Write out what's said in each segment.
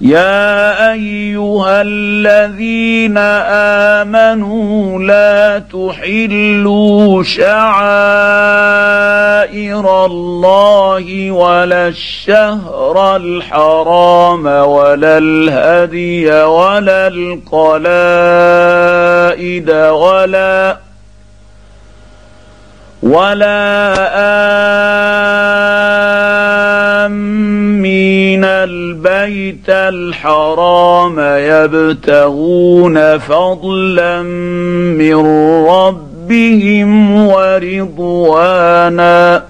يا ايها الذين امنوا لا تحلوا شعائر الله ولا الشهر الحرام ولا الهدي ولا القلائد ولا ولا آمين البيت الحرام يبتغون فضلا من ربهم ورضوانا.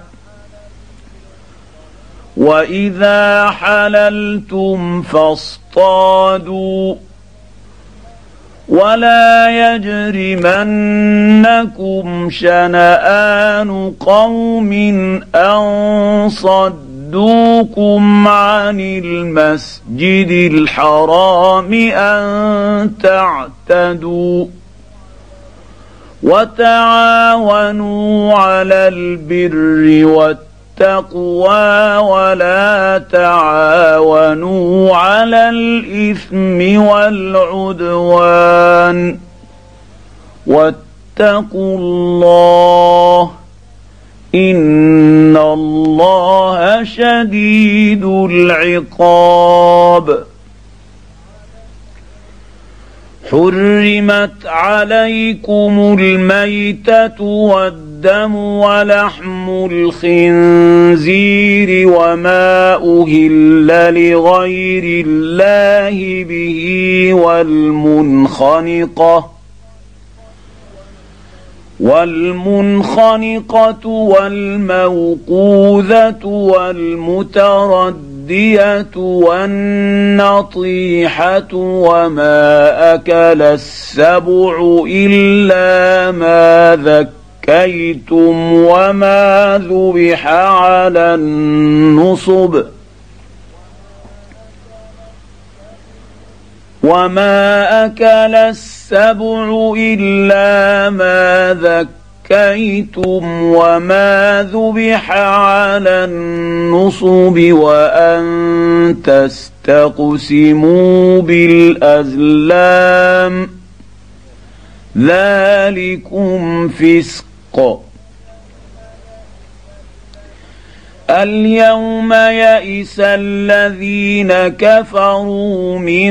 وإذا حللتم فاصطادوا. ولا يجرمنكم شنآن قوم أن صدوكم عن المسجد الحرام أن تعتدوا وتعاونوا على البر والتقوى التقوى ولا تعاونوا على الإثم والعدوان واتقوا الله ان الله شديد العقاب حرمت عليكم الميته والدم ولحم الخنزير وما أهل لغير الله به والمنخنقه والمنخنقة والموقوذة والمتردية الدية والنطيحة وما أكل السبع إلا ما ذكيتم وما ذبح على النصب وما أكل السبع إلا ما ذكيتم وما ذبح على النصب وان تستقسموا بالازلام ذلكم فسق اليوم يئس الذين كفروا من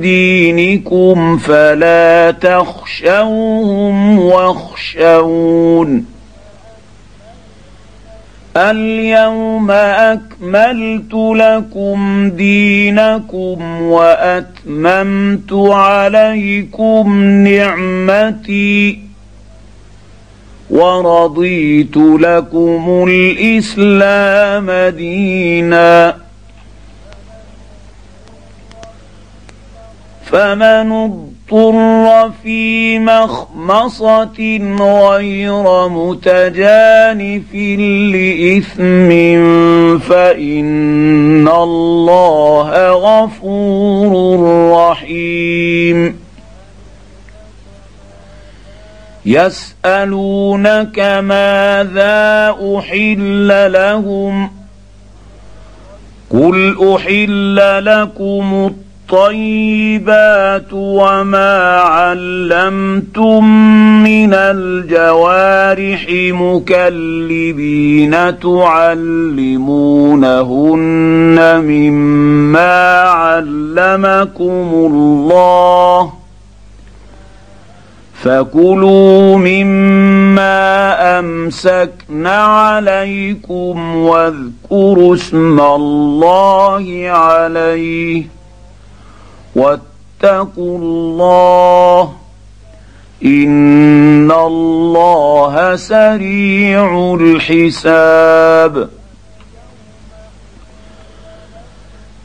دينكم فلا تخشوهم واخشون. اليوم أكملت لكم دينكم وأتممت عليكم نعمتي. ورضيت لكم الإسلام دينا. فمن اضطر في مخمصة غير متجانف لإثم فإن الله غفور رحيم. يسألونك ماذا أحل لهم قل أحل لكم الطيبات وما علمتم من الجوارح مكلبين تعلمونهن مما علمكم الله فكلوا مما امسكن عليكم واذكروا اسم الله عليه واتقوا الله ان الله سريع الحساب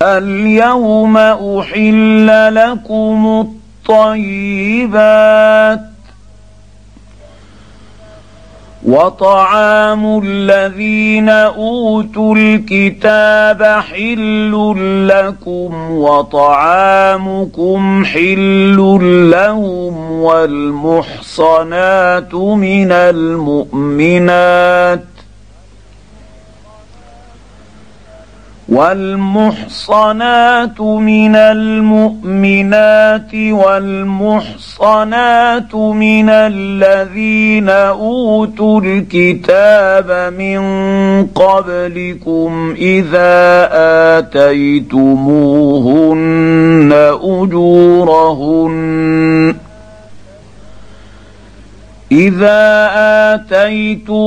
اليوم احل لكم الطيبات وطعام الذين أوتوا الكتاب حل لكم وطعامكم حل لهم والمحصنات من المؤمنات والمحصنات من المؤمنات والمحصنات من الذين أوتوا الكتاب من قبلكم إذا آتيتموهن أجورهن إذا آتيتموهن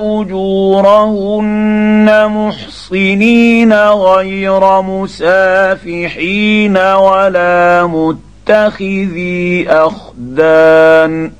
أجورهن محصنين غير مسافحين ولا متخذي أخدان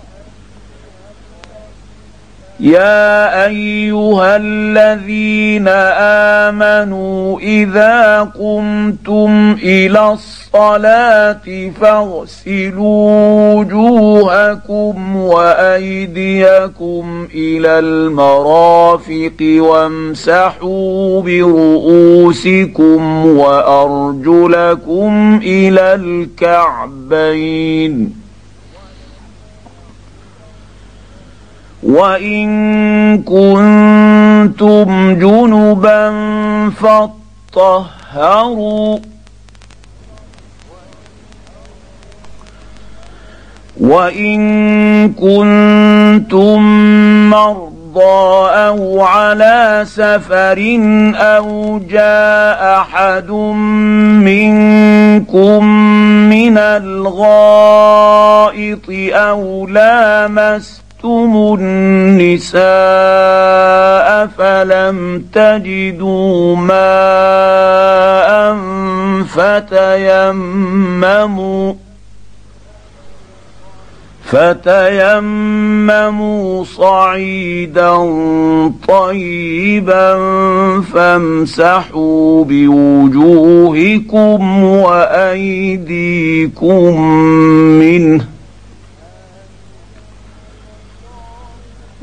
يا أيها الذين آمنوا إذا قمتم إلى الصلاة فاغسلوا وجوهكم وأيديكم إلى المرافق وامسحوا برؤوسكم وأرجلكم إلى الكعبين وان كنتم جنبا فاطهروا وان كنتم مرضى أو على سفر أو جاء احد منكم من الغائط أو لامست طلقتم النساء فلم تجدوا ماء فتيمموا فتيمموا صعيدا طيبا فامسحوا بوجوهكم وايديكم منه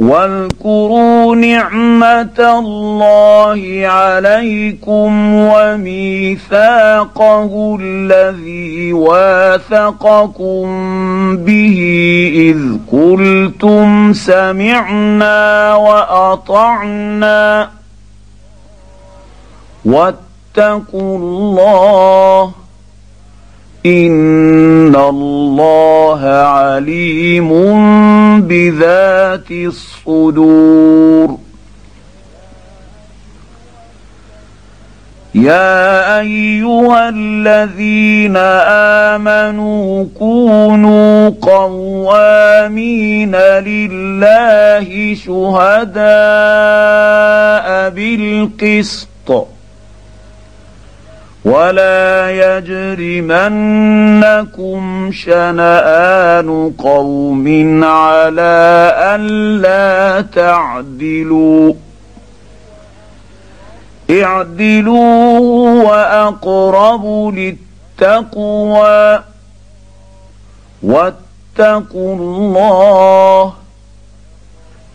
واذكروا نعمة الله عليكم وميثاقه الذي واثقكم به إذ قلتم سمعنا وأطعنا واتقوا الله ان الله عليم بذات الصدور يا ايها الذين امنوا كونوا قوامين لله شهداء بالقسط ولا يجرمنكم شنآن قوم على ألا تعدلوا اعدلوا وأقرب للتقوى واتقوا الله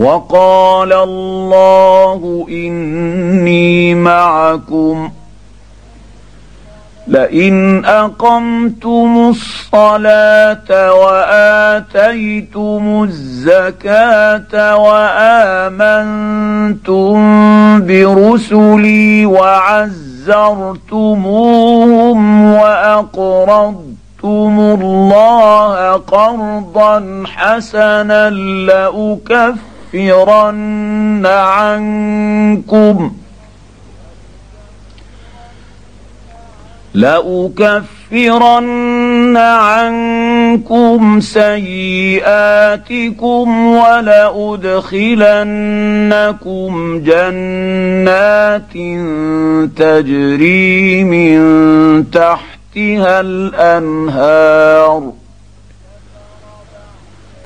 وقال الله إني معكم لئن أقمتم الصلاة وآتيتم الزكاة وآمنتم برسلي وعزرتموهم وأقرضتم الله قرضا حسنا لأكفر لأكفرن عنكم. لأكفرن عنكم سيئاتكم ولأدخلنكم جنات تجري من تحتها الأنهار.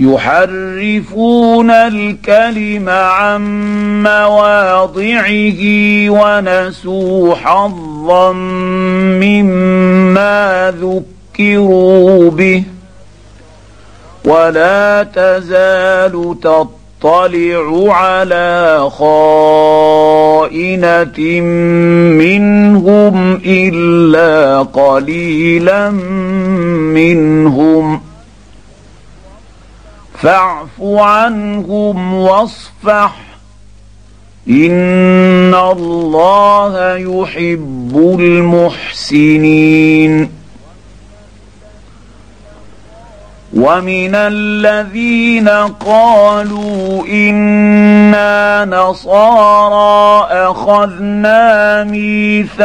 يحرفون الكلم عن مواضعه ونسوا حظا مما ذكروا به. ولا تزال تطلع على خائنة منهم إلا قليلا منهم. فاعف عنهم واصفح. إن الله يحب المحسنين. ومن الذين قالوا إنا نصارى أخذنا ميثاقهم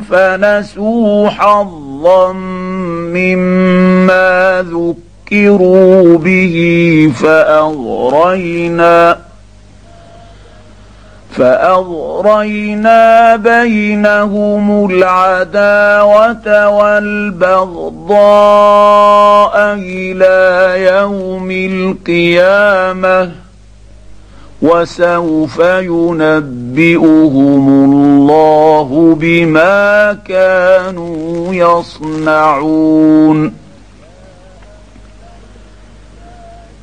فنسوا حظا مما ذكروا. ذكروا به فأغرينا فأغرينا بينهم العداوة والبغضاء إلى يوم القيامة وسوف ينبئهم الله بما كانوا يصنعون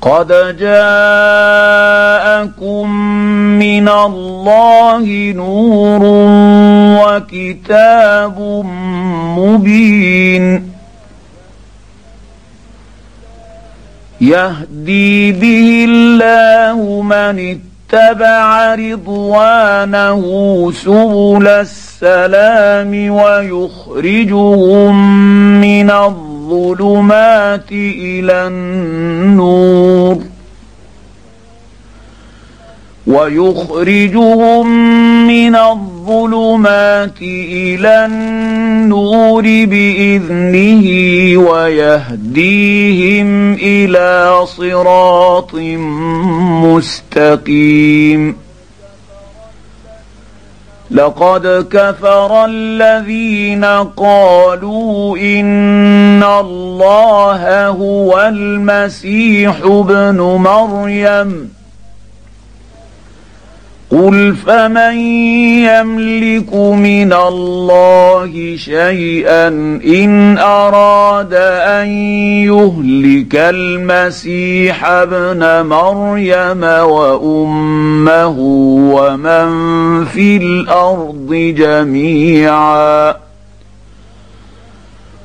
قد جاءكم من الله نور وكتاب مبين يهدي به الله من اتبع رضوانه سبل السلام ويخرجهم من الظلمات إلى النور ويخرجهم من الظلمات إلى النور باذنه ويهديهم إلى صراط مستقيم لقد كفر الذين قالوا إن الله هو المسيح ابن مريم. قل فمن يملك من الله شيئا ان اراد ان يهلك المسيح ابن مريم وامه ومن في الأرض جميعا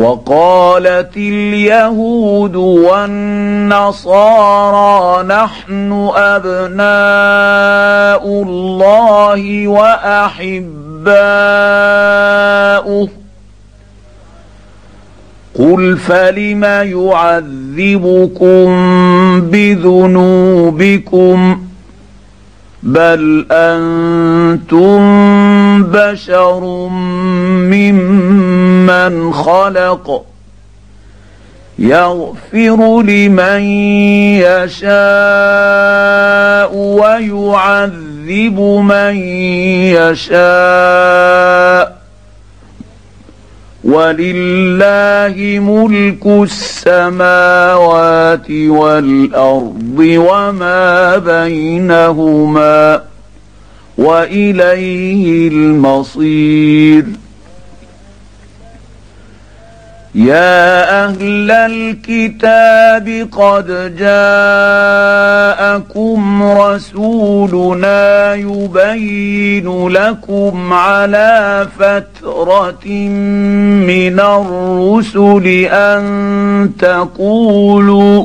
وقالت اليهود والنصارى نحن أبناء الله وأحباؤه. قل فلم يعذبكم بذنوبكم؟ بل أنتم بشر ممن خلق يغفر لمن يشاء ويعذب من يشاء ولله ملك السماوات والأرض وما بينهما وإليه المصير. يا أهل الكتاب قد جاءكم رسولنا يبين لكم على فتره من الرسل ان تقولوا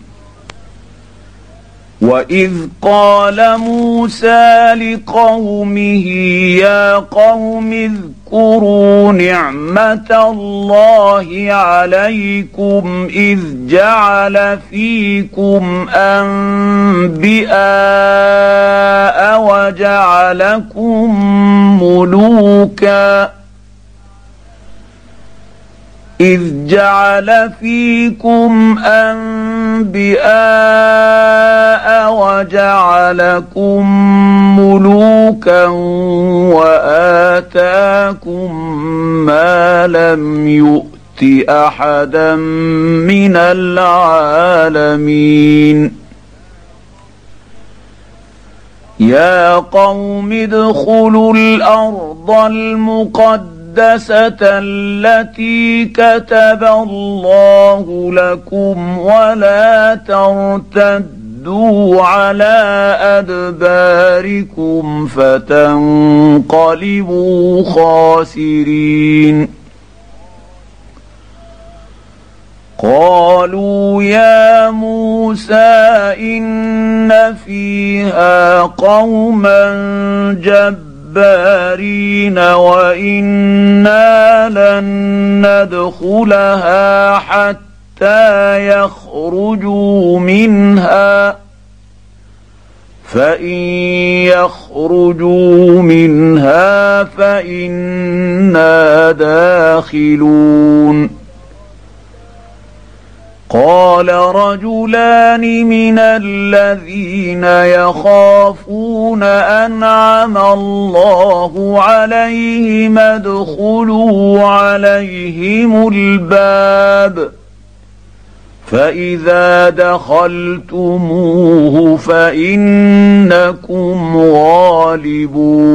واذ قال موسى لقومه يا قوم اذكروا نعمه الله عليكم اذ جعل فيكم انبئاء وجعلكم ملوكا إذ جعل فيكم انبئاء وجعلكم ملوكا وآتاكم ما لم يؤت أحدا من العالمين. يا قوم ادخلوا الأرض المقدسة المقدسة التي كتب الله لكم ولا ترتدوا على أدباركم فتنقلبوا خاسرين. قالوا يا موسى إن فيها قوما جبارين. وإنا لن ندخلها حتى يخرجوا منها. فإن يخرجوا منها فإنا داخلون. قال رجلان من الذين يخافون أنعم الله عليهم ادخلوا عليهم الباب فإذا دخلتموه فإنكم غالبون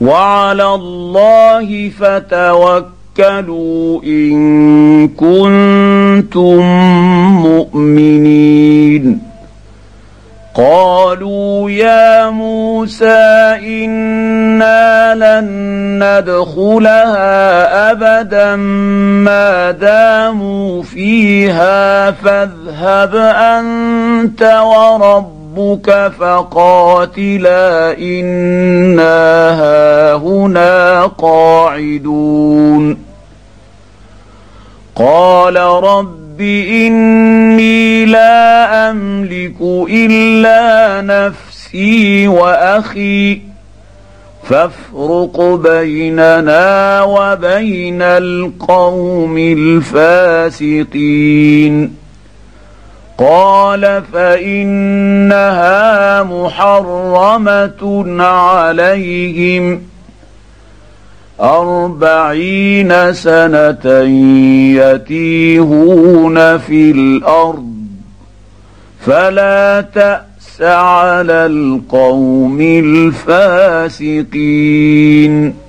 وعلى الله فتوكلوا ان كنتم مؤمنين. قالوا يا موسى أنا لن ندخلها ابدا ما داموا فيها فاذهب انت وربك فقاتلا إنا هاهنا قاعدون. قال رب رب إني لا أملك إلا نفسي وأخي فافرق بيننا وبين القوم الفاسقين. قال فإنها محرمة عليهم أربعين سنة يتيهون في الأرض فلا تأس على القوم الفاسقين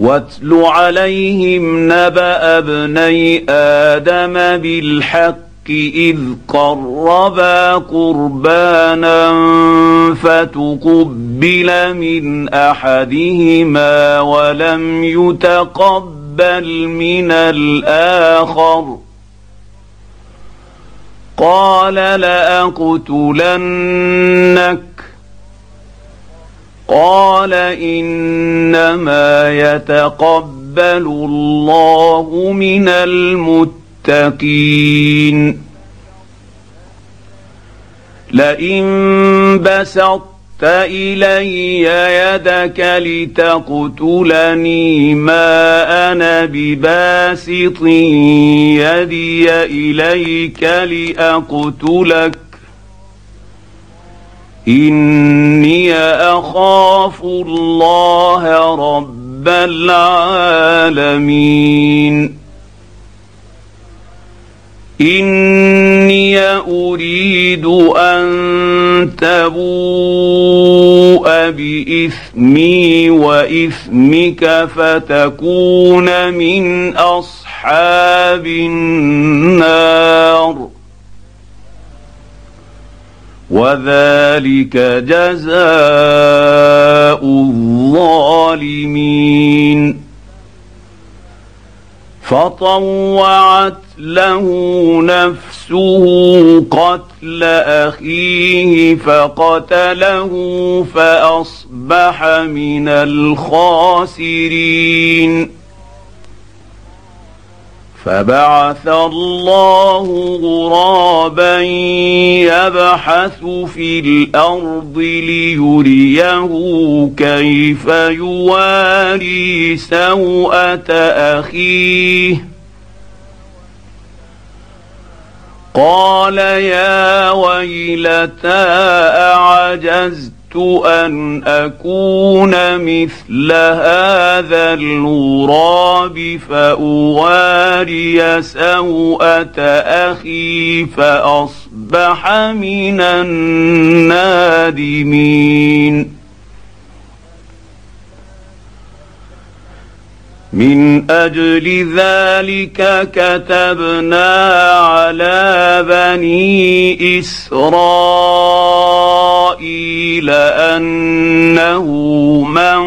واتل عليهم نبأ ابني آدم بالحق إذ قربا قربانا فتقبل من أحدهما ولم يتقبل من الآخر. قال لأقتلنك قال إنما يتقبل الله من المتقين. لئن بسطت إلي يدك لتقتلني ما أنا بباسط يدي إليك لأقتلك إني أخاف الله رب العالمين. إني أريد أن تبوء بإثمي وإثمك فتكون من أصحاب النار. وذلك جزاء الظالمين. فطوعت له نفسه قتل أخيه فقتله فأصبح من الخاسرين. فبعث الله غرابا يبحث في الأرض ليريه كيف يواري سوءة أخيه. قال يا ويلتى أعجزت أن أكون مثل هذا الغراب فأواري سوءة أخي فأصبح من النادمين. من أجل ذلك كتبنا على بني إسرائيل أنه من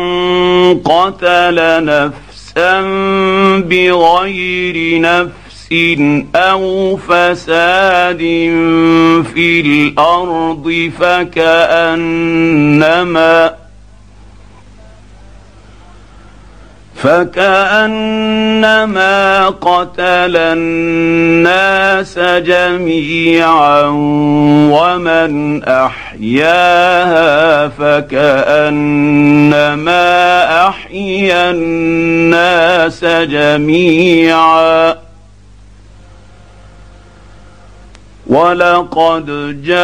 قتل نفسا بغير نفس أو فساد في الأرض فكأنما فكأنما قتل الناس جميعا ومن أحياها فكأنما أحيا الناس جميعا. ولقد جاءت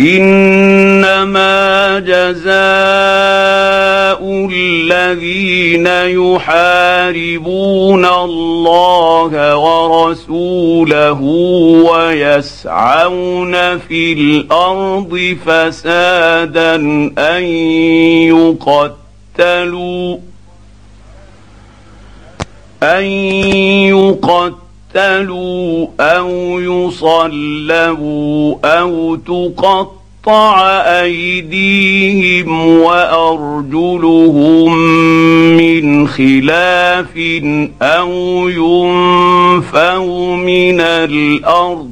إنما جزاء الذين يحاربون الله ورسوله ويسعون في الأرض فسادا أن يقتلوا أن يقتلوا يقتلوا أو يصلبوا أو تقطع أيديهم وأرجلهم من خلاف أو ينفوا من الأرض.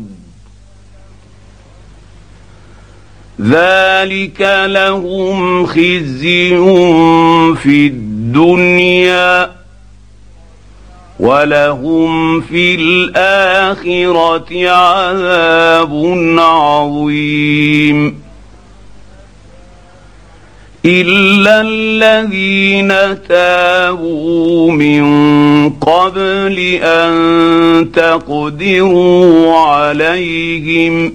ذلك لهم خزي في الدنيا. ولهم في الاخره عذاب عظيم الا الذين تابوا من قبل ان تقدروا عليهم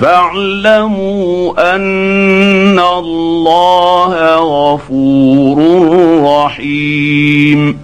فاعلموا ان الله غفور رحيم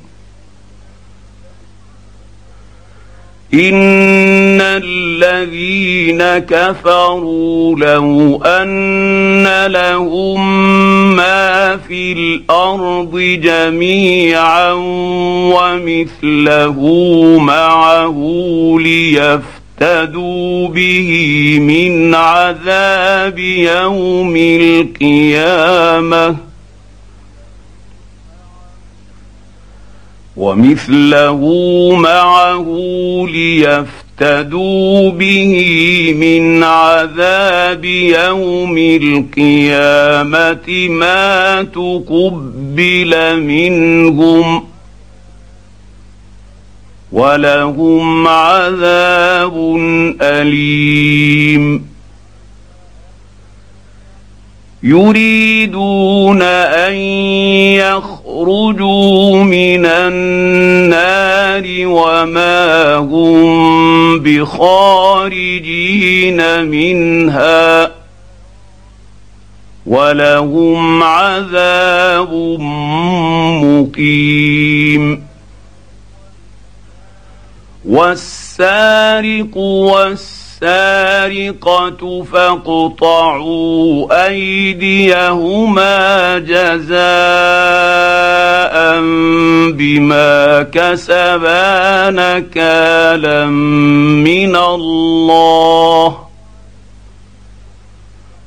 ان الذين كفروا لو ان لهم ما في الأرض جميعا ومثله معه ليفتدوا به من عذاب يوم القيامه ومثله معه ليفتدوا به من عذاب يوم القيامة ما تقبل منهم ولهم عذاب أليم. يريدون أن يخرجوا من النار وما هم بخارجين منها ولهم عذاب مقيم. والسارق والسارق السارقة فاقطعوا أيديهما جزاء بما كسبا نكالا من الله.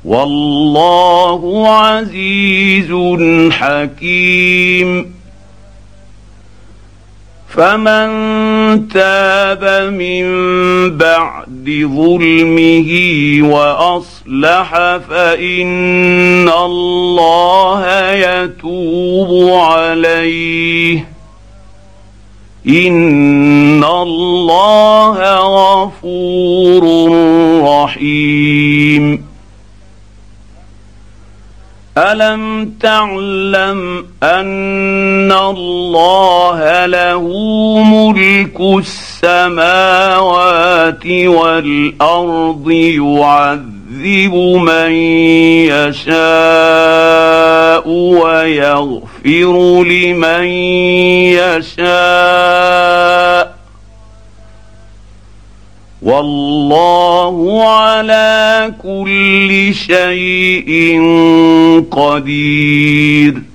والله عزيز حكيم. فمن تاب من بعد ظلمه وأصلح فإن الله يتوب عليه. إن الله غفور رحيم. ألم تعلم أن الله له ملك السماوات والأرض يعذب من يشاء ويغفر لمن يشاء. والله على كل شيء قدير.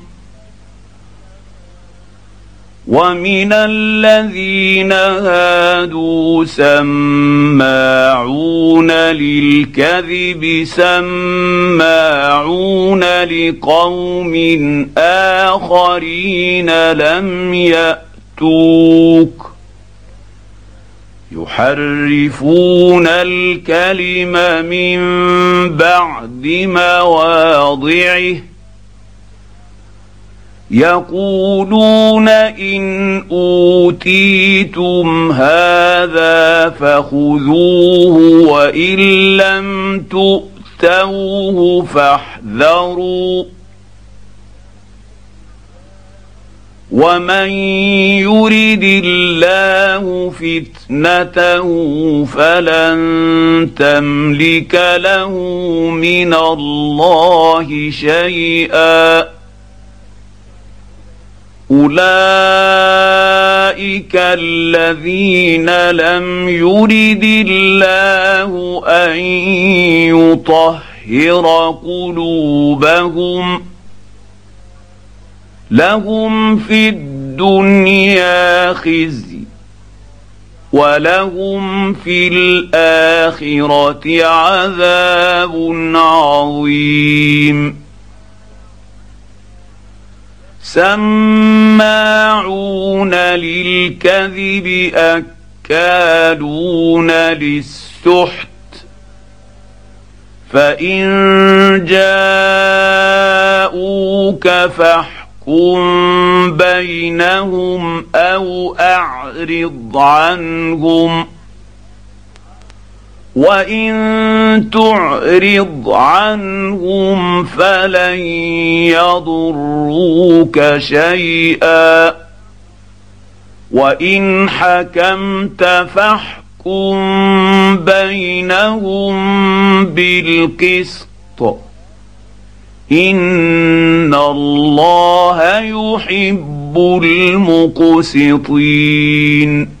ومن الذين هادوا سماعون للكذب سماعون لقوم اخرين لم ياتوك يحرفون الكلم من بعد مواضعه يقولون إن أوتيتم هذا فخذوه وإن لم تؤتوه فاحذروا. ومن يرد الله فتنته فلن تملك له من الله شيئا. اولئك الذين لم يرد الله ان يطهر قلوبهم لهم في الدنيا خزي ولهم في الاخره عذاب عظيم سماعون للكذب اكالون للسحت. فإن جاءوك فاحكم بينهم أو أعرض عنهم. وان تعرض عنهم فلن يضروك شيئا وان حكمت فاحكم بينهم بالقسط ان الله يحب المقسطين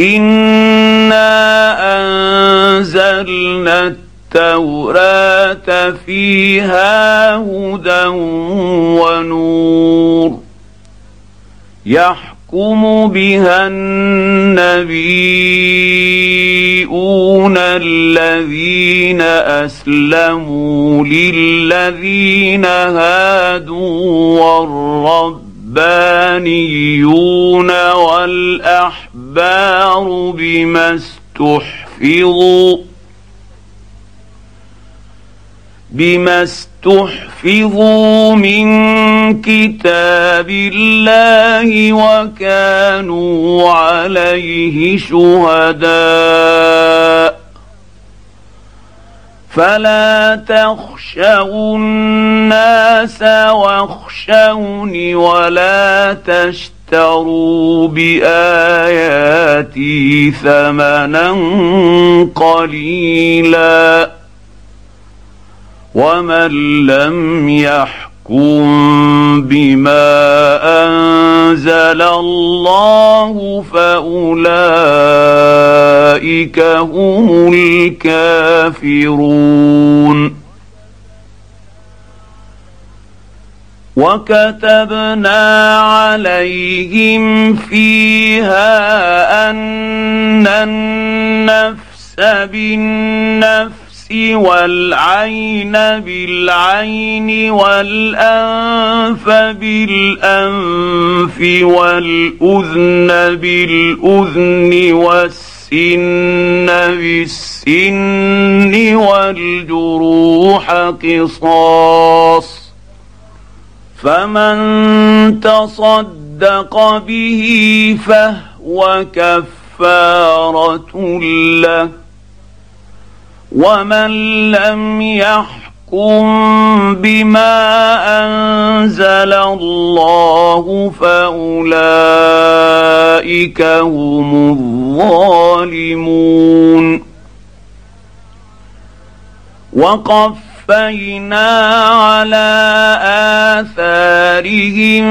انا انزلنا التوراه فيها هدى ونور يحكم بها النبيون الذين اسلموا للذين هادوا والرب الربانيون والاحبار بما استحفظوا بما استحفظوا من كتاب الله وكانوا عليه شهداء فلا تخشوا الناس واخشوني ولا تشتروا بآياتي ثمنا قليلا ومن لم يحكم بما أنزل الله فأولئك هم الكافرون. وكتبنا عليهم فيها أن النفس بالنفس والعين بالعين والأنف بالأنف والأذن بالأذن والسن بالسن والجروح قصاص فمن تصدق به فهو كفارة له ومن لم يحكم بما انزل الله فاولئك هم الظالمون وقفينا على اثارهم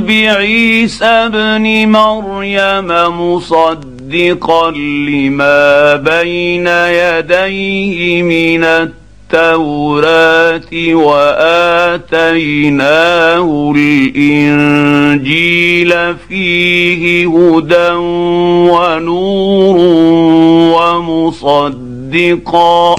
بعيسى ابن مريم مصدقا مصدقا لما بين يديه من التوراة وآتيناه الإنجيل فيه هدى ونور ومصدقا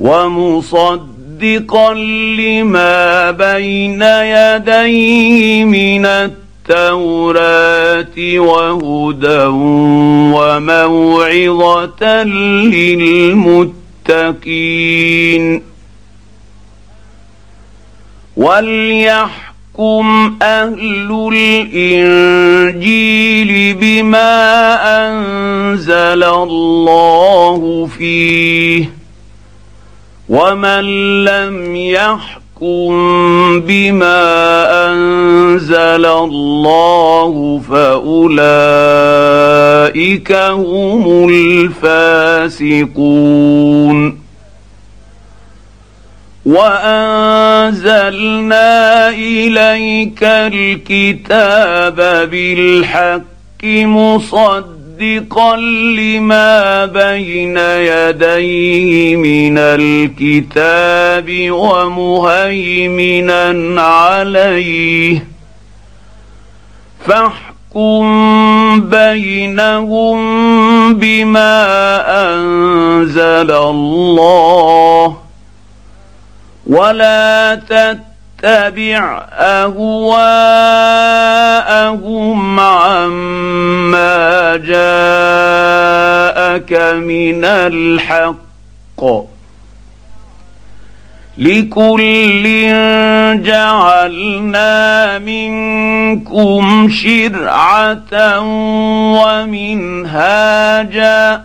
ومصدقا لما بين يديه من التوراة التوراه وهدى وموعظة للمتقين وليحكم أهل الإنجيل بما أنزل الله فيه ومن لم يحكم يحكم بما انزل الله فاولئك هم الفاسقون وانزلنا اليك الكتاب بالحق مصدقا مصدقا لما بين يديه من الكتاب ومهيمنا عليه. فاحكم بينهم بما أنزل الله. ولا تتبع اتبع أهواءهم عما جاءك من الحق لكل جعلنا منكم شرعة ومنهاجا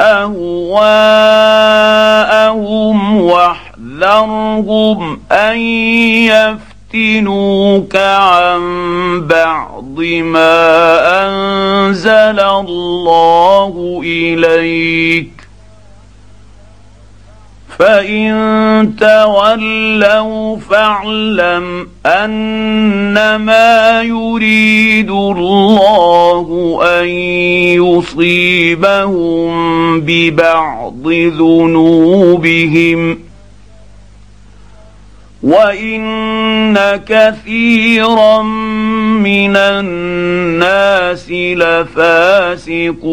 أهواءهم واحذرهم أن يفتنوك عن بعض ما أنزل الله إليك فان تولوا فاعلم انما يريد الله ان يصيبهم ببعض ذنوبهم وان كثيرا من الناس لفاسقون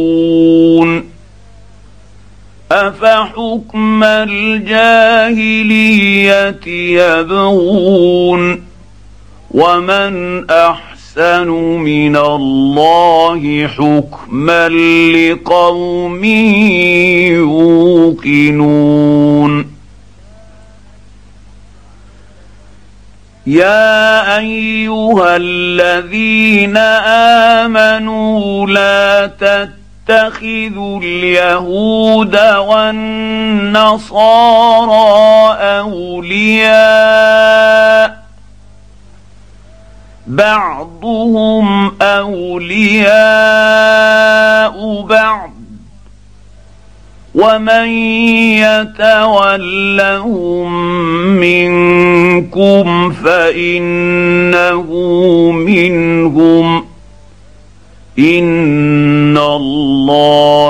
افحكم الجاهليه يبغون ومن احسن من الله حكما لقوم يوقنون يا ايها الذين امنوا لا تتبعوا تتخذوا اليهود والنصارى أولياء. بعضهم أولياء بعض. ومن يتولهم منكم فإنه منهم. إن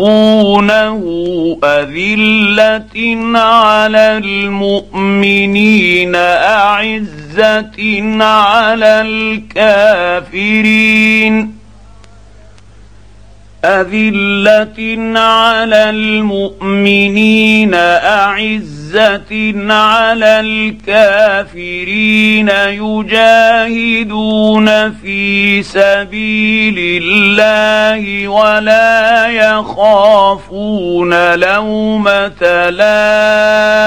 ويحبونه أذلة على المؤمنين اعز عزه على الكافرين. أذلة على المؤمنين أعزة على الكافرين يجاهدون في سبيل الله ولا يخافون لومة لائم.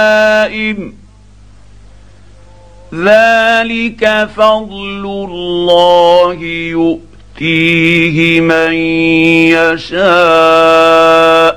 ذلك فضل الله يؤتيه من يشاء.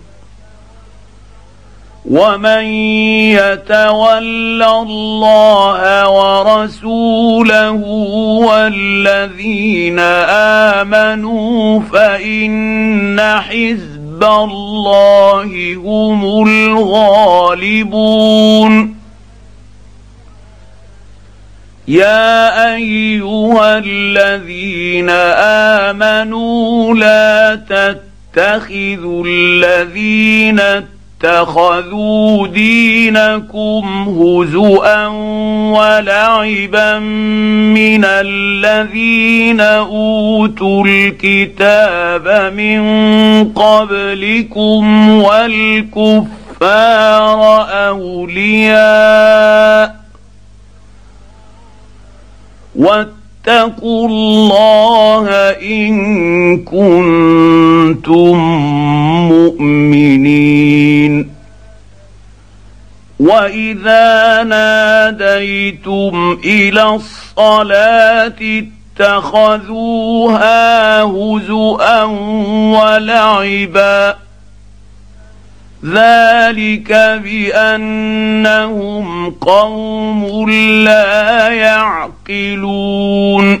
ومن يتول الله ورسوله والذين امنوا فان حزب الله هم الغالبون يا ايها الذين امنوا لا تتخذوا الذين اتخذوا دينكم هزءا ولعبا من الذين أوتوا الكتاب من قبلكم والكفار أولياء واتقوا الله إن كنتم مؤمنين. وإذا ناديتم إلى الصلاة اتخذوها هزءا ولعبا ذلك بأنهم قوم لا يعقلون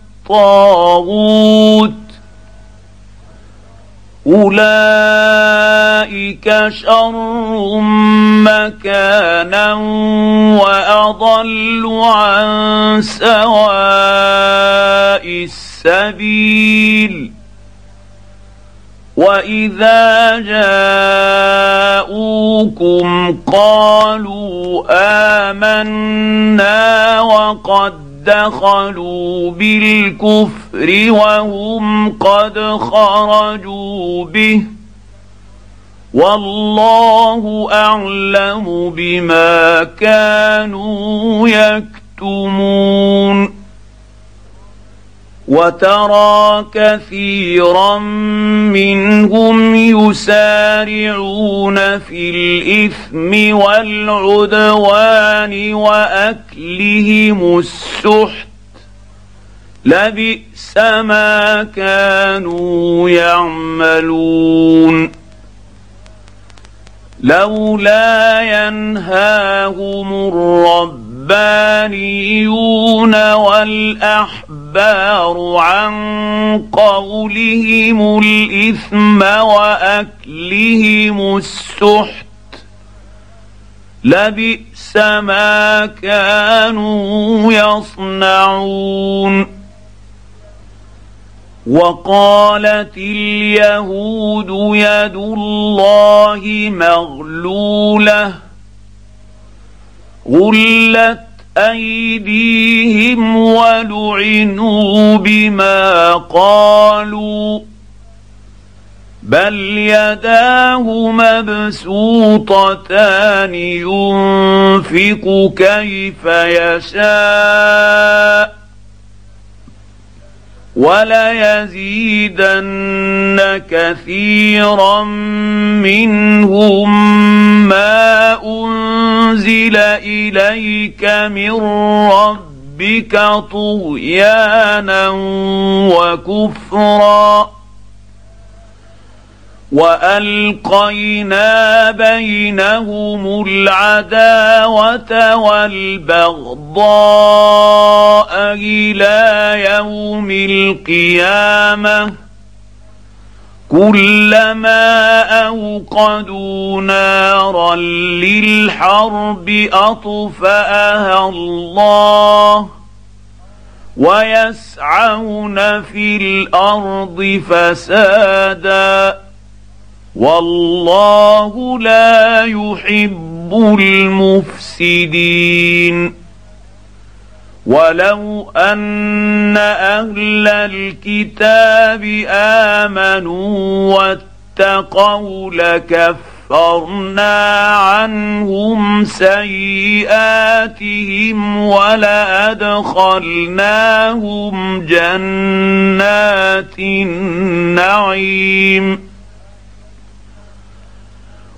الطاغوت. أولئك شر مكانا وأضل عن سواء السبيل. وإذا جاءوكم قالوا آمنا وقد دخلوا بالكفر وهم قد خرجوا به والله أعلم بما كانوا يكتمون وترى كثيرا منهم يسارعون في الإثم والعدوان وأكلهم السحت. لبئس ما كانوا يعملون. لولا ينهاهم الرب الربانيون والاحبار عن قولهم الاثم واكلهم السحت لبئس ما كانوا يصنعون وقالت اليهود يد الله مغلوله غلت ايديهم ولعنوا بما قالوا بل يداه مبسوطتان ينفق كيف يشاء وليزيدن كثيرا منهم ما أنزل إليك من ربك طغيانا وكفرا والقينا بينهم العداوه والبغضاء إلى يوم القيامه كلما اوقدوا نارا للحرب اطفاها الله ويسعون في الأرض فسادا والله لا يحب المفسدين. ولو أن أهل الكتاب آمنوا واتقوا لكفرنا عنهم سيئاتهم ولأدخلناهم جنات النعيم.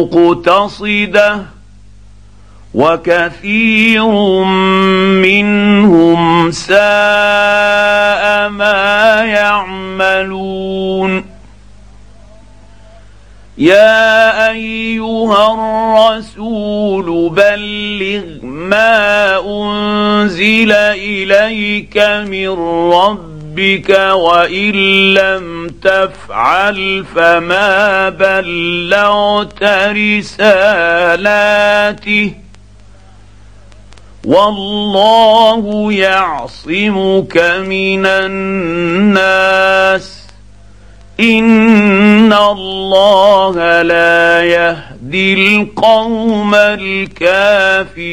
مقتصده وكثير منهم ساء ما يعملون. يا أيها الرسول بلغ ما أنزل إليك من ربك وإن لم تفعل فما بلغت رسالاته والله يعصمك من الناس إن الله لا يهدي القوم الكافرين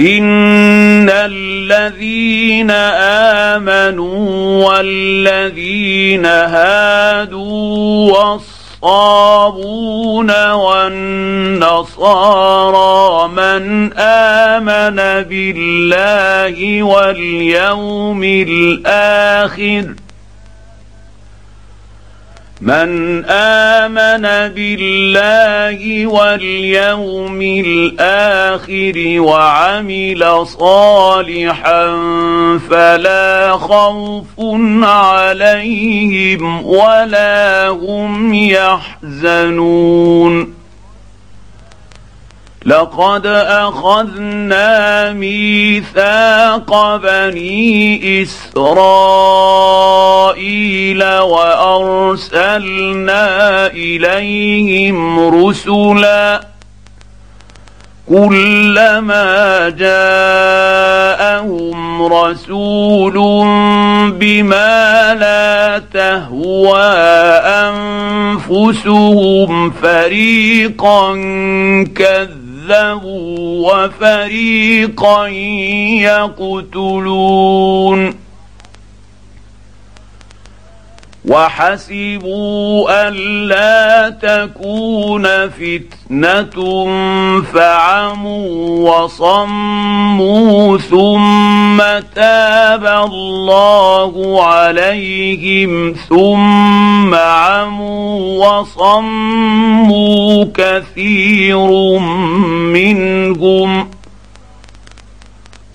ان الذين امنوا والذين هادوا الصابون والنصارى من امن بالله واليوم الآخر من آمن بالله واليوم الآخر وعمل صالحا فلا خوف عليهم ولا هم يحزنون. لقد أخذنا ميثاق بني إسرائيل وأرسلنا إليهم رسلا كلما جاءهم رسول بما لا تهوى أنفسهم فريقا كذبوا كذبوا وفريقا يقتلون. وحسبوا ألا تكون فتنة فعموا وصموا ثم تاب الله عليهم ثم عموا وصموا كثير منهم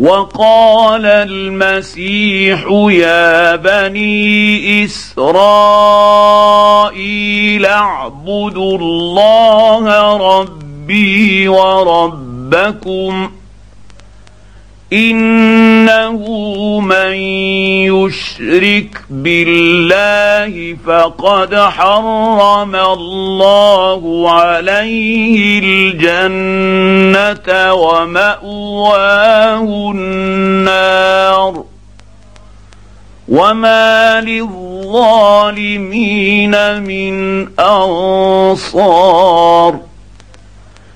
وقال المسيح يا بني إسرائيل اعبدوا الله ربي وربكم إنه من يشرك بالله فقد حرم الله عليه الجنة ومأواه النار. وما للظالمين من انصار.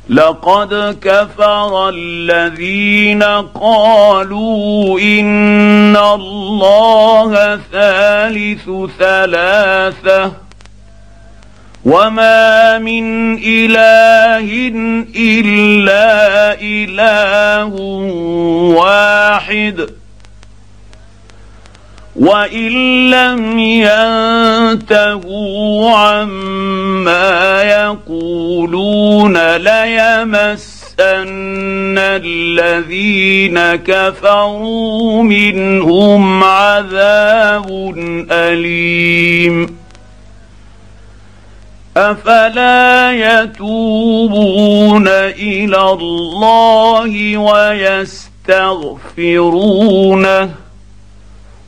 لقد كفر الذين قالوا إن الله ثالث ثلاثة وما من إله إلا إله واحد. وان لم ينتهوا عما يقولون ليمسن الذين كفروا منهم عذاب اليم افلا يتوبون إلى الله ويستغفرونه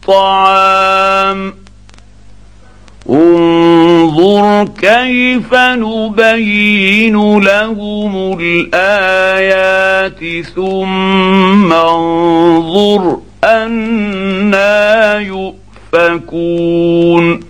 الطعام. انظر كيف نبين لهم الآيات ثم انظر أنا يؤفكون.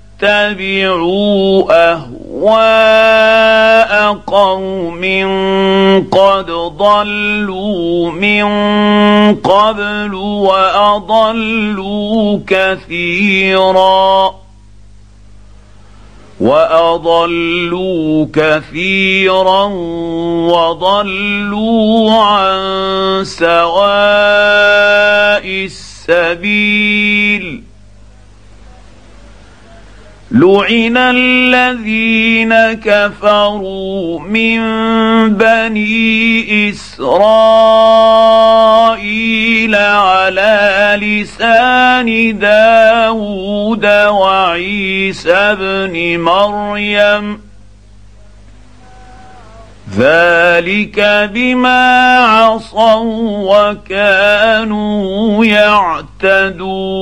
اهواء أهواء قوم قد ضلوا من قبل وأضلوا كثيرا وأضلوا كثيرا وضلوا عن سواء السبيل لعن الذين كفروا من بني اسرائيل على لسان داود وعيسى بن مريم ذلك بما عصوا وكانوا يعتدون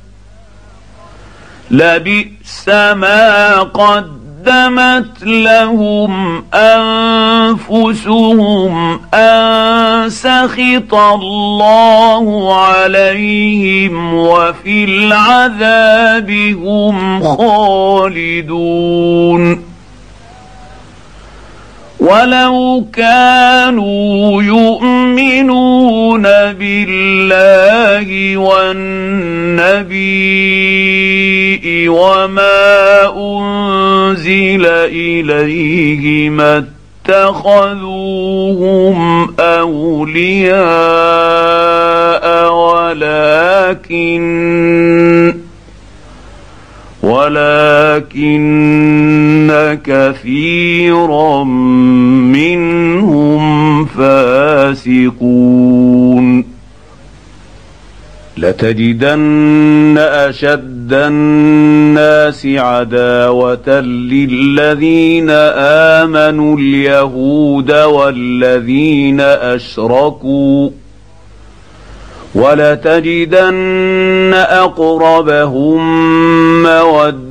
لبئس ما قدمت لهم أنفسهم أن سخط الله عليهم وفي العذاب هم خالدون. ولو كانوا يؤمنون بالله والنبي وما أنزل إليه ما اتخذوهم أولياء ولكن ولكن كثيرا منهم فاسقون. لتجدن أشد الناس عداوة للذين آمنوا اليهود والذين أشركوا. ولتجدن أقربهم مودة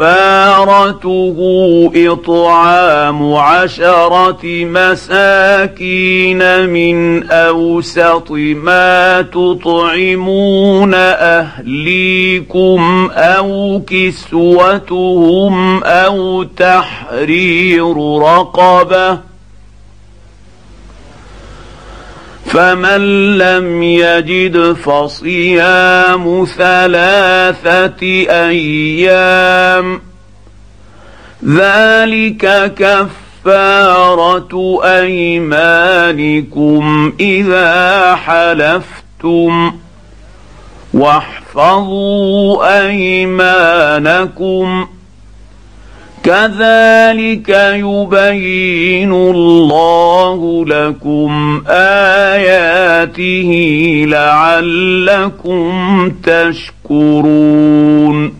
كفارته إطعام عشرة مساكين من أوسط ما تطعمون أهليكم أو كسوتهم أو تحرير رقبة فمن لم يجد فصيام ثلاثة أيام ذلك كف كفارة أيمانكم إذا حلفتم واحفظوا أيمانكم كذلك يبين الله لكم آياته لعلكم تشكرون.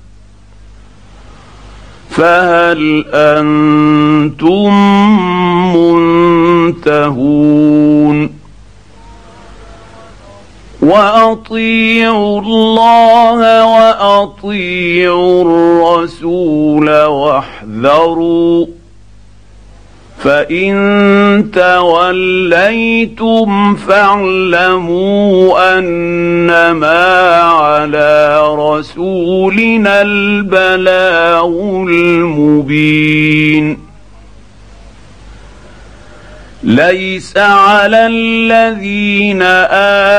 فهل أنتم منتهون؟ وأطيعوا الله وأطيعوا الرسول واحذروا فان توليتم فاعلموا انما على رسولنا البلاغ المبين ليس على الذين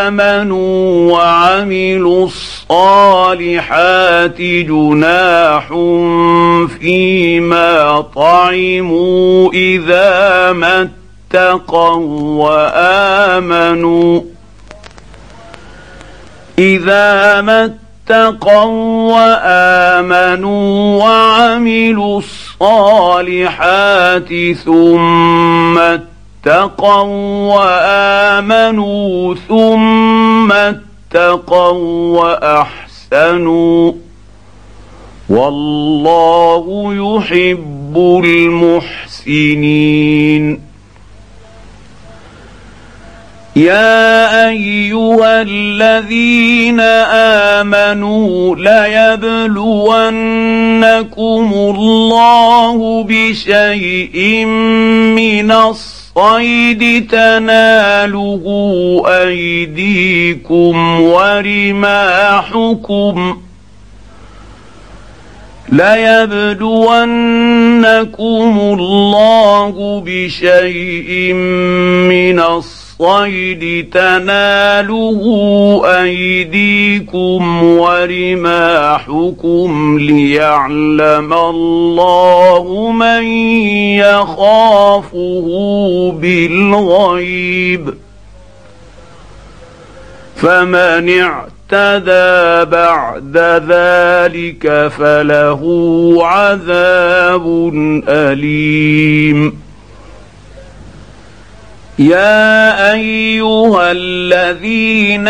آمنوا وعملوا الصالحات جناح فيما طعموا إذا ما اتقوا وآمنوا إذا ما اتقوا وآمنوا وعملوا الصالحات ثم اتقوا وآمنوا ثم اتقوا وأحسنوا والله يحب المحسنين. يا أيها الذين آمنوا ليبلونكم الله بشيء من الصلاه الصيد تناله أيديكم ورماحكم ليبلونكم الله بشيء من الصيد تناله أيديكم ورماحكم ليعلم الله من يخافه بالغيب. فمن اعتدى بعد ذلك فله عذاب أليم. يا أيها الذين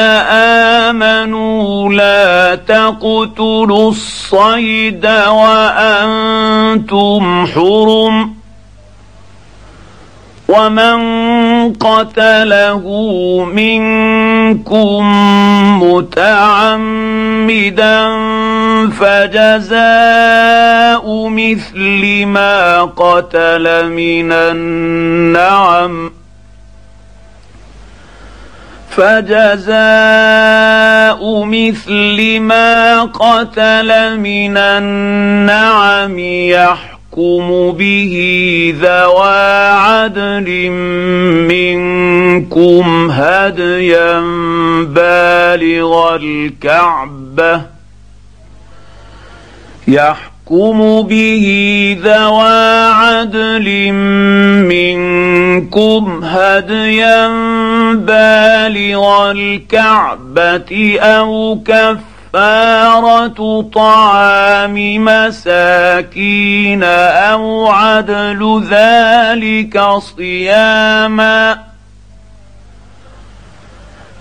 آمنوا لا تقتلوا الصيد وأنتم حرم ومن قتله منكم متعمدا فجزاء مثل ما قتل من النعم فجزاء مثل ما قتل من النعم يحكم به ذوى عدل منكم هديا بالغ الكعبة يحكم به ذوى عدل منكم هديا بالغ الكعبة أو كف كفارة طعام مساكين أو عدل ذلك صياما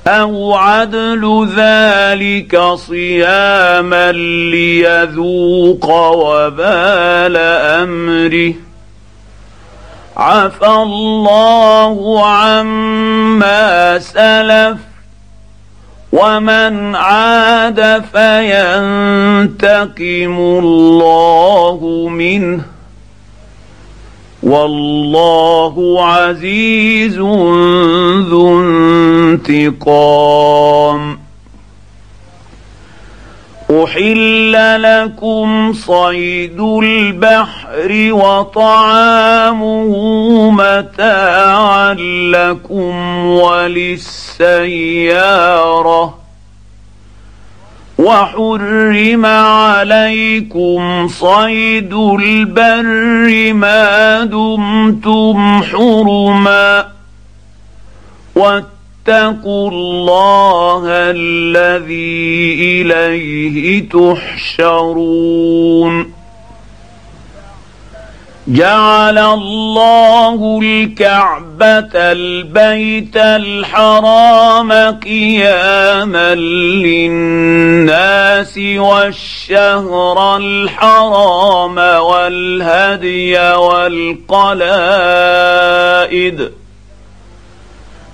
أو عدل ذلك صياما ليذوق وبال امره عفى الله عما سلف ومن عاد فينتقم الله منه والله عزيز ذو انتقام. أحل لكم صيد البحر وطعامه متاعا لكم وللسيارة وحرم عليكم صيد البر ما دمتم حرما واتقوا الله الذي إليه تحشرون جعل الله الكعبة البيت الحرام قياما للناس والشهر الحرام والهدي والقلائد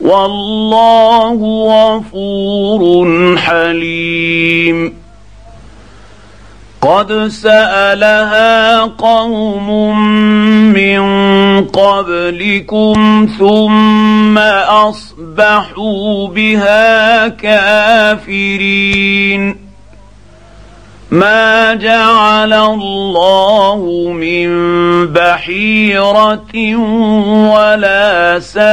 والله غفور حليم. قد سألها قوم من قبلكم ثم أصبحوا بها كافرين. ما جعل الله من بحيره ولا سائبه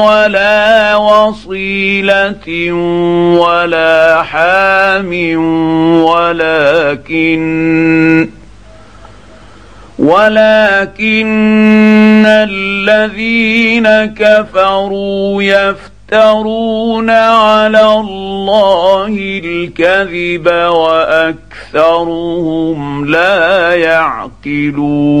ولا وصيله ولا حام ولكن ولكن الذين كفروا يفترون يفترون على الله الكذب وأكثرهم لا يعقلون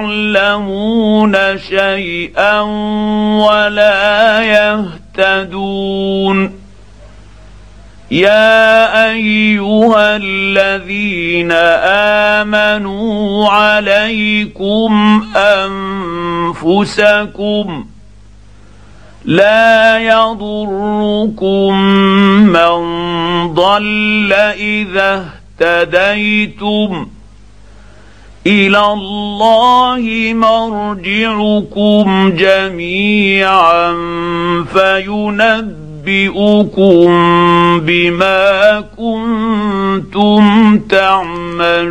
يعلمون شيئا ولا يهتدون. يا أيها الذين آمنوا عليكم أنفسكم لا يضركم من ضل إذا اهتديتم. إلى الله مرجعكم جميعا فينبئكم بما كنتم تعملون.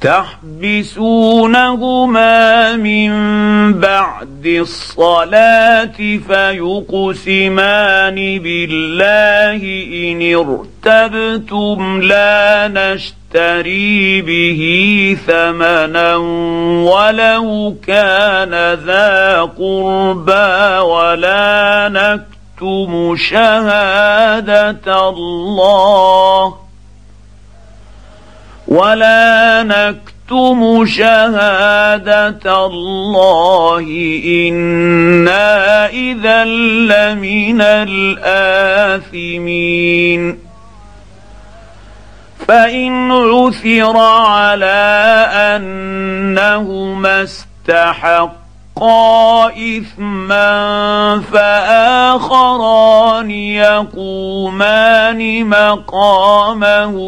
تحبسونهما من بعد الصلاة فيقسمان بالله إن ارتبتم لا نشتري به ثمنا ولو كان ذا قربى ولا نكتم شهادة الله ولا نكتم شهاده الله أنا اذا لمن الاثمين فان عثر على انهما استحقا إثما فآخران يقومان مقامهما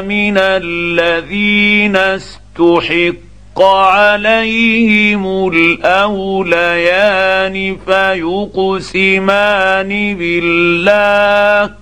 من الذين استحق عليهم الأوليان فيقسمان بالله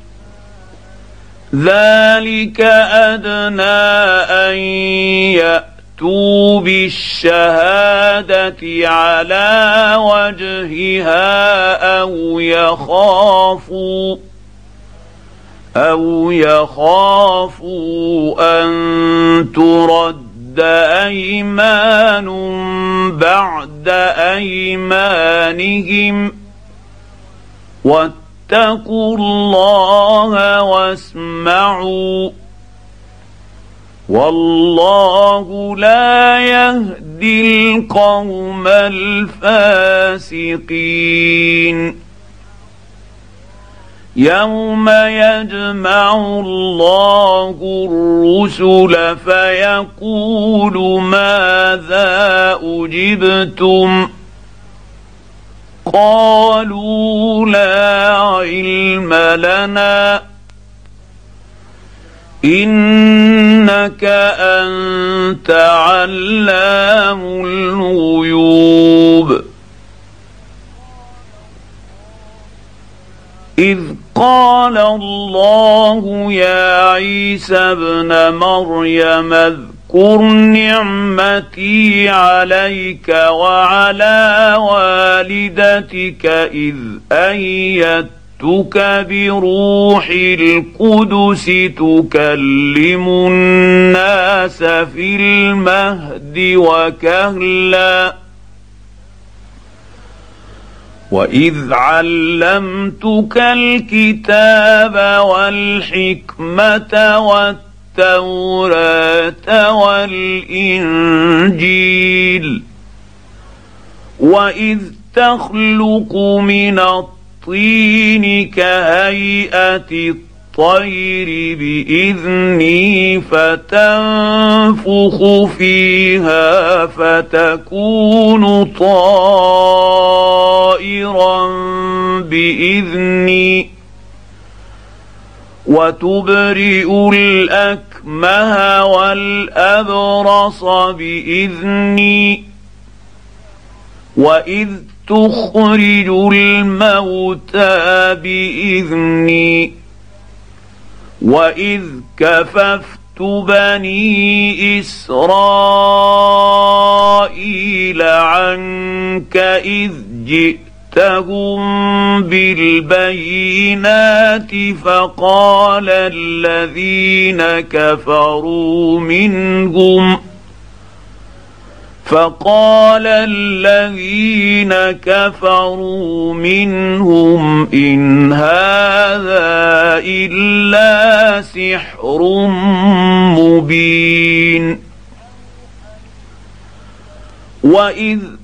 ذلك ادنى ان ياتوا بالشهاده على وجهها أو يخافوا أو يخافوا ان ترد ايمان بعد ايمانهم واتقوا الله واسمعوا. والله لا يهدي القوم الفاسقين. يوم يجمع الله الرسل فيقول ماذا أجبتم؟ قالوا لا علم لنا. إنك أنت علام الغيوب. إذ قال الله يا عيسى ابن مريم اذكر نعمتي عليك وعلى والدتك إذ أيدتك بروح القدس تكلم الناس في المهد وكهلا. وإذ علمتك الكتاب والحكمة والتوراه والإنجيل وإذ تخلق من الطين كهيئة الطير بإذني فتنفخ فيها فتكون طائرا بإذني وتبرئ الأكمه والأبرص بإذني وإذ تخرج الموتى بإذني وإذ كففت بني إسرائيل عنك إذ جئتهم بالبينات فقال الذين كفروا منهم فقال الذين كفروا منهم إن هذا إلا سحر مبين وإذ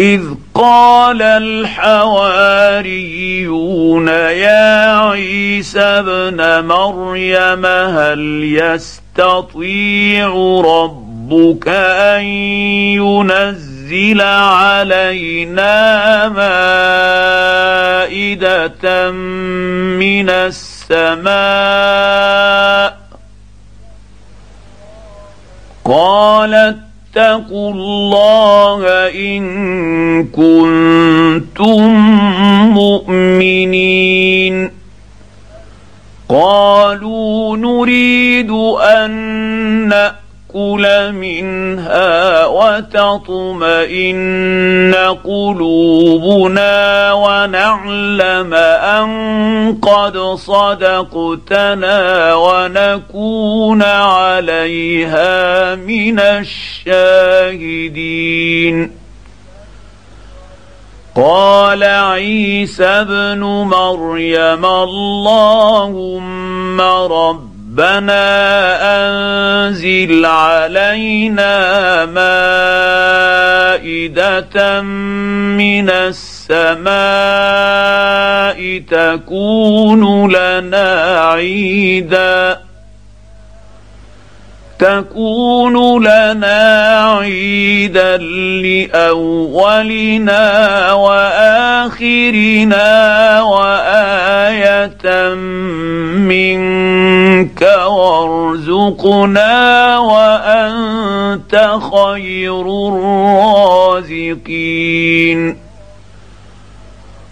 إذ قال الحواريون يا عيسى ابن مريم هل يستطيع ربك أن ينزل علينا مائدة من السماء؟ قالت اتقوا الله إن كنتم مؤمنين. قالوا نريد أن ناكل منها وتطمئن قلوبنا ونعلم ان قد صدقتنا ونكون عليها من الشاهدين قال عيسى ابن مريم اللهم رب ربنا أنزل علينا مائدة من السماء تكون لنا عيدا. تكون لنا عيدا لأولنا وآخرنا وآية منك وارزقنا وأنت خير الرازقين.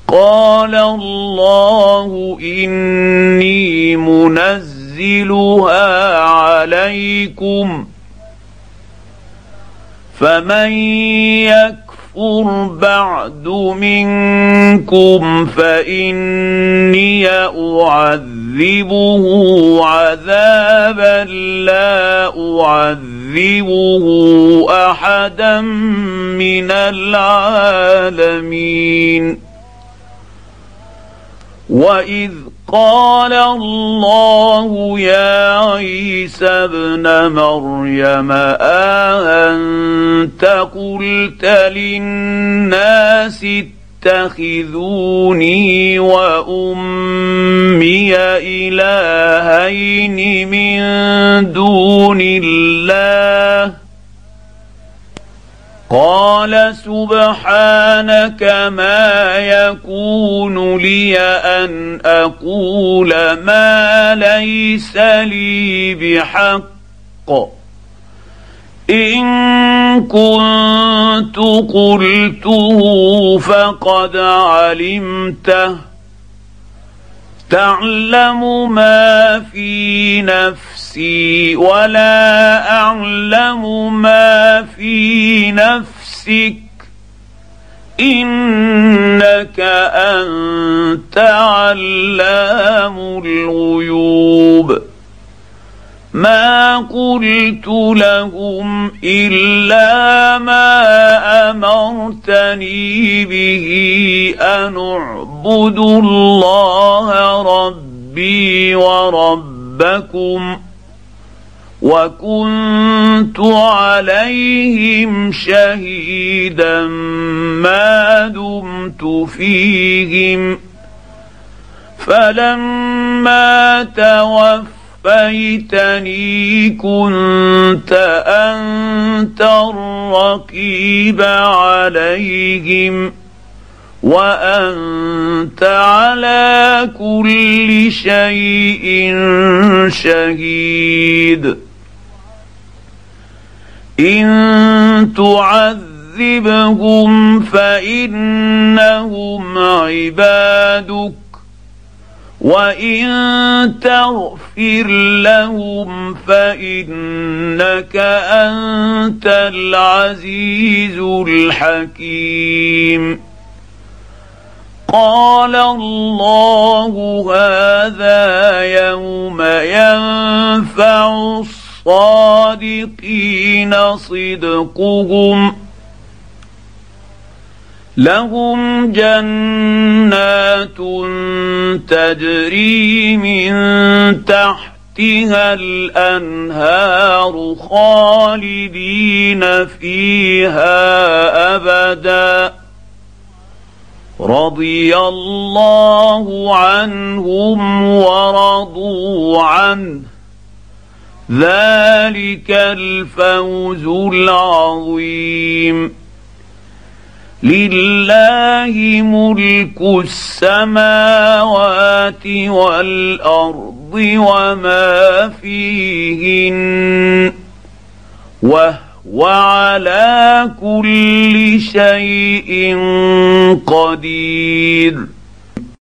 قال الله إني منزل ينزلها عليكم فمن يكفر بعد منكم فإني أعذبه عذابا لا أعذبه أحدا من العالمين. وإذ قال الله يا عيسى ابن مريم أأنت قلت للناس اتخذوني وأمي إلهين من دون الله؟ قال سبحانك ما يكون لي أن أقول ما ليس لي بحق. إن كنت قلته فقد علمته. تعلم ما في نفسي نفسي ولا أعلم ما في نفسك. إنك أنت علام الغيوب. ما قلت لهم إلا ما أمرتني به أن اعبدوا الله ربي وربكم. وكنت عليهم شهيدا ما دمت فيهم فلما توفيتني كنت انت الرقيب عليهم وانت على كل شيء شهيد إن تعذبهم فإنهم عبادك وإن تغفر لهم فإنك أنت العزيز الحكيم. قال الله هذا يوم ينفع الصادقين صدقهم لهم جنات تجري من تحتها الأنهار خالدين فيها أبدا رضي الله عنهم ورضوا عنه ذلك الفوز العظيم. لله ملك السماوات والأرض وما فيهن وهو على كل شيء قدير.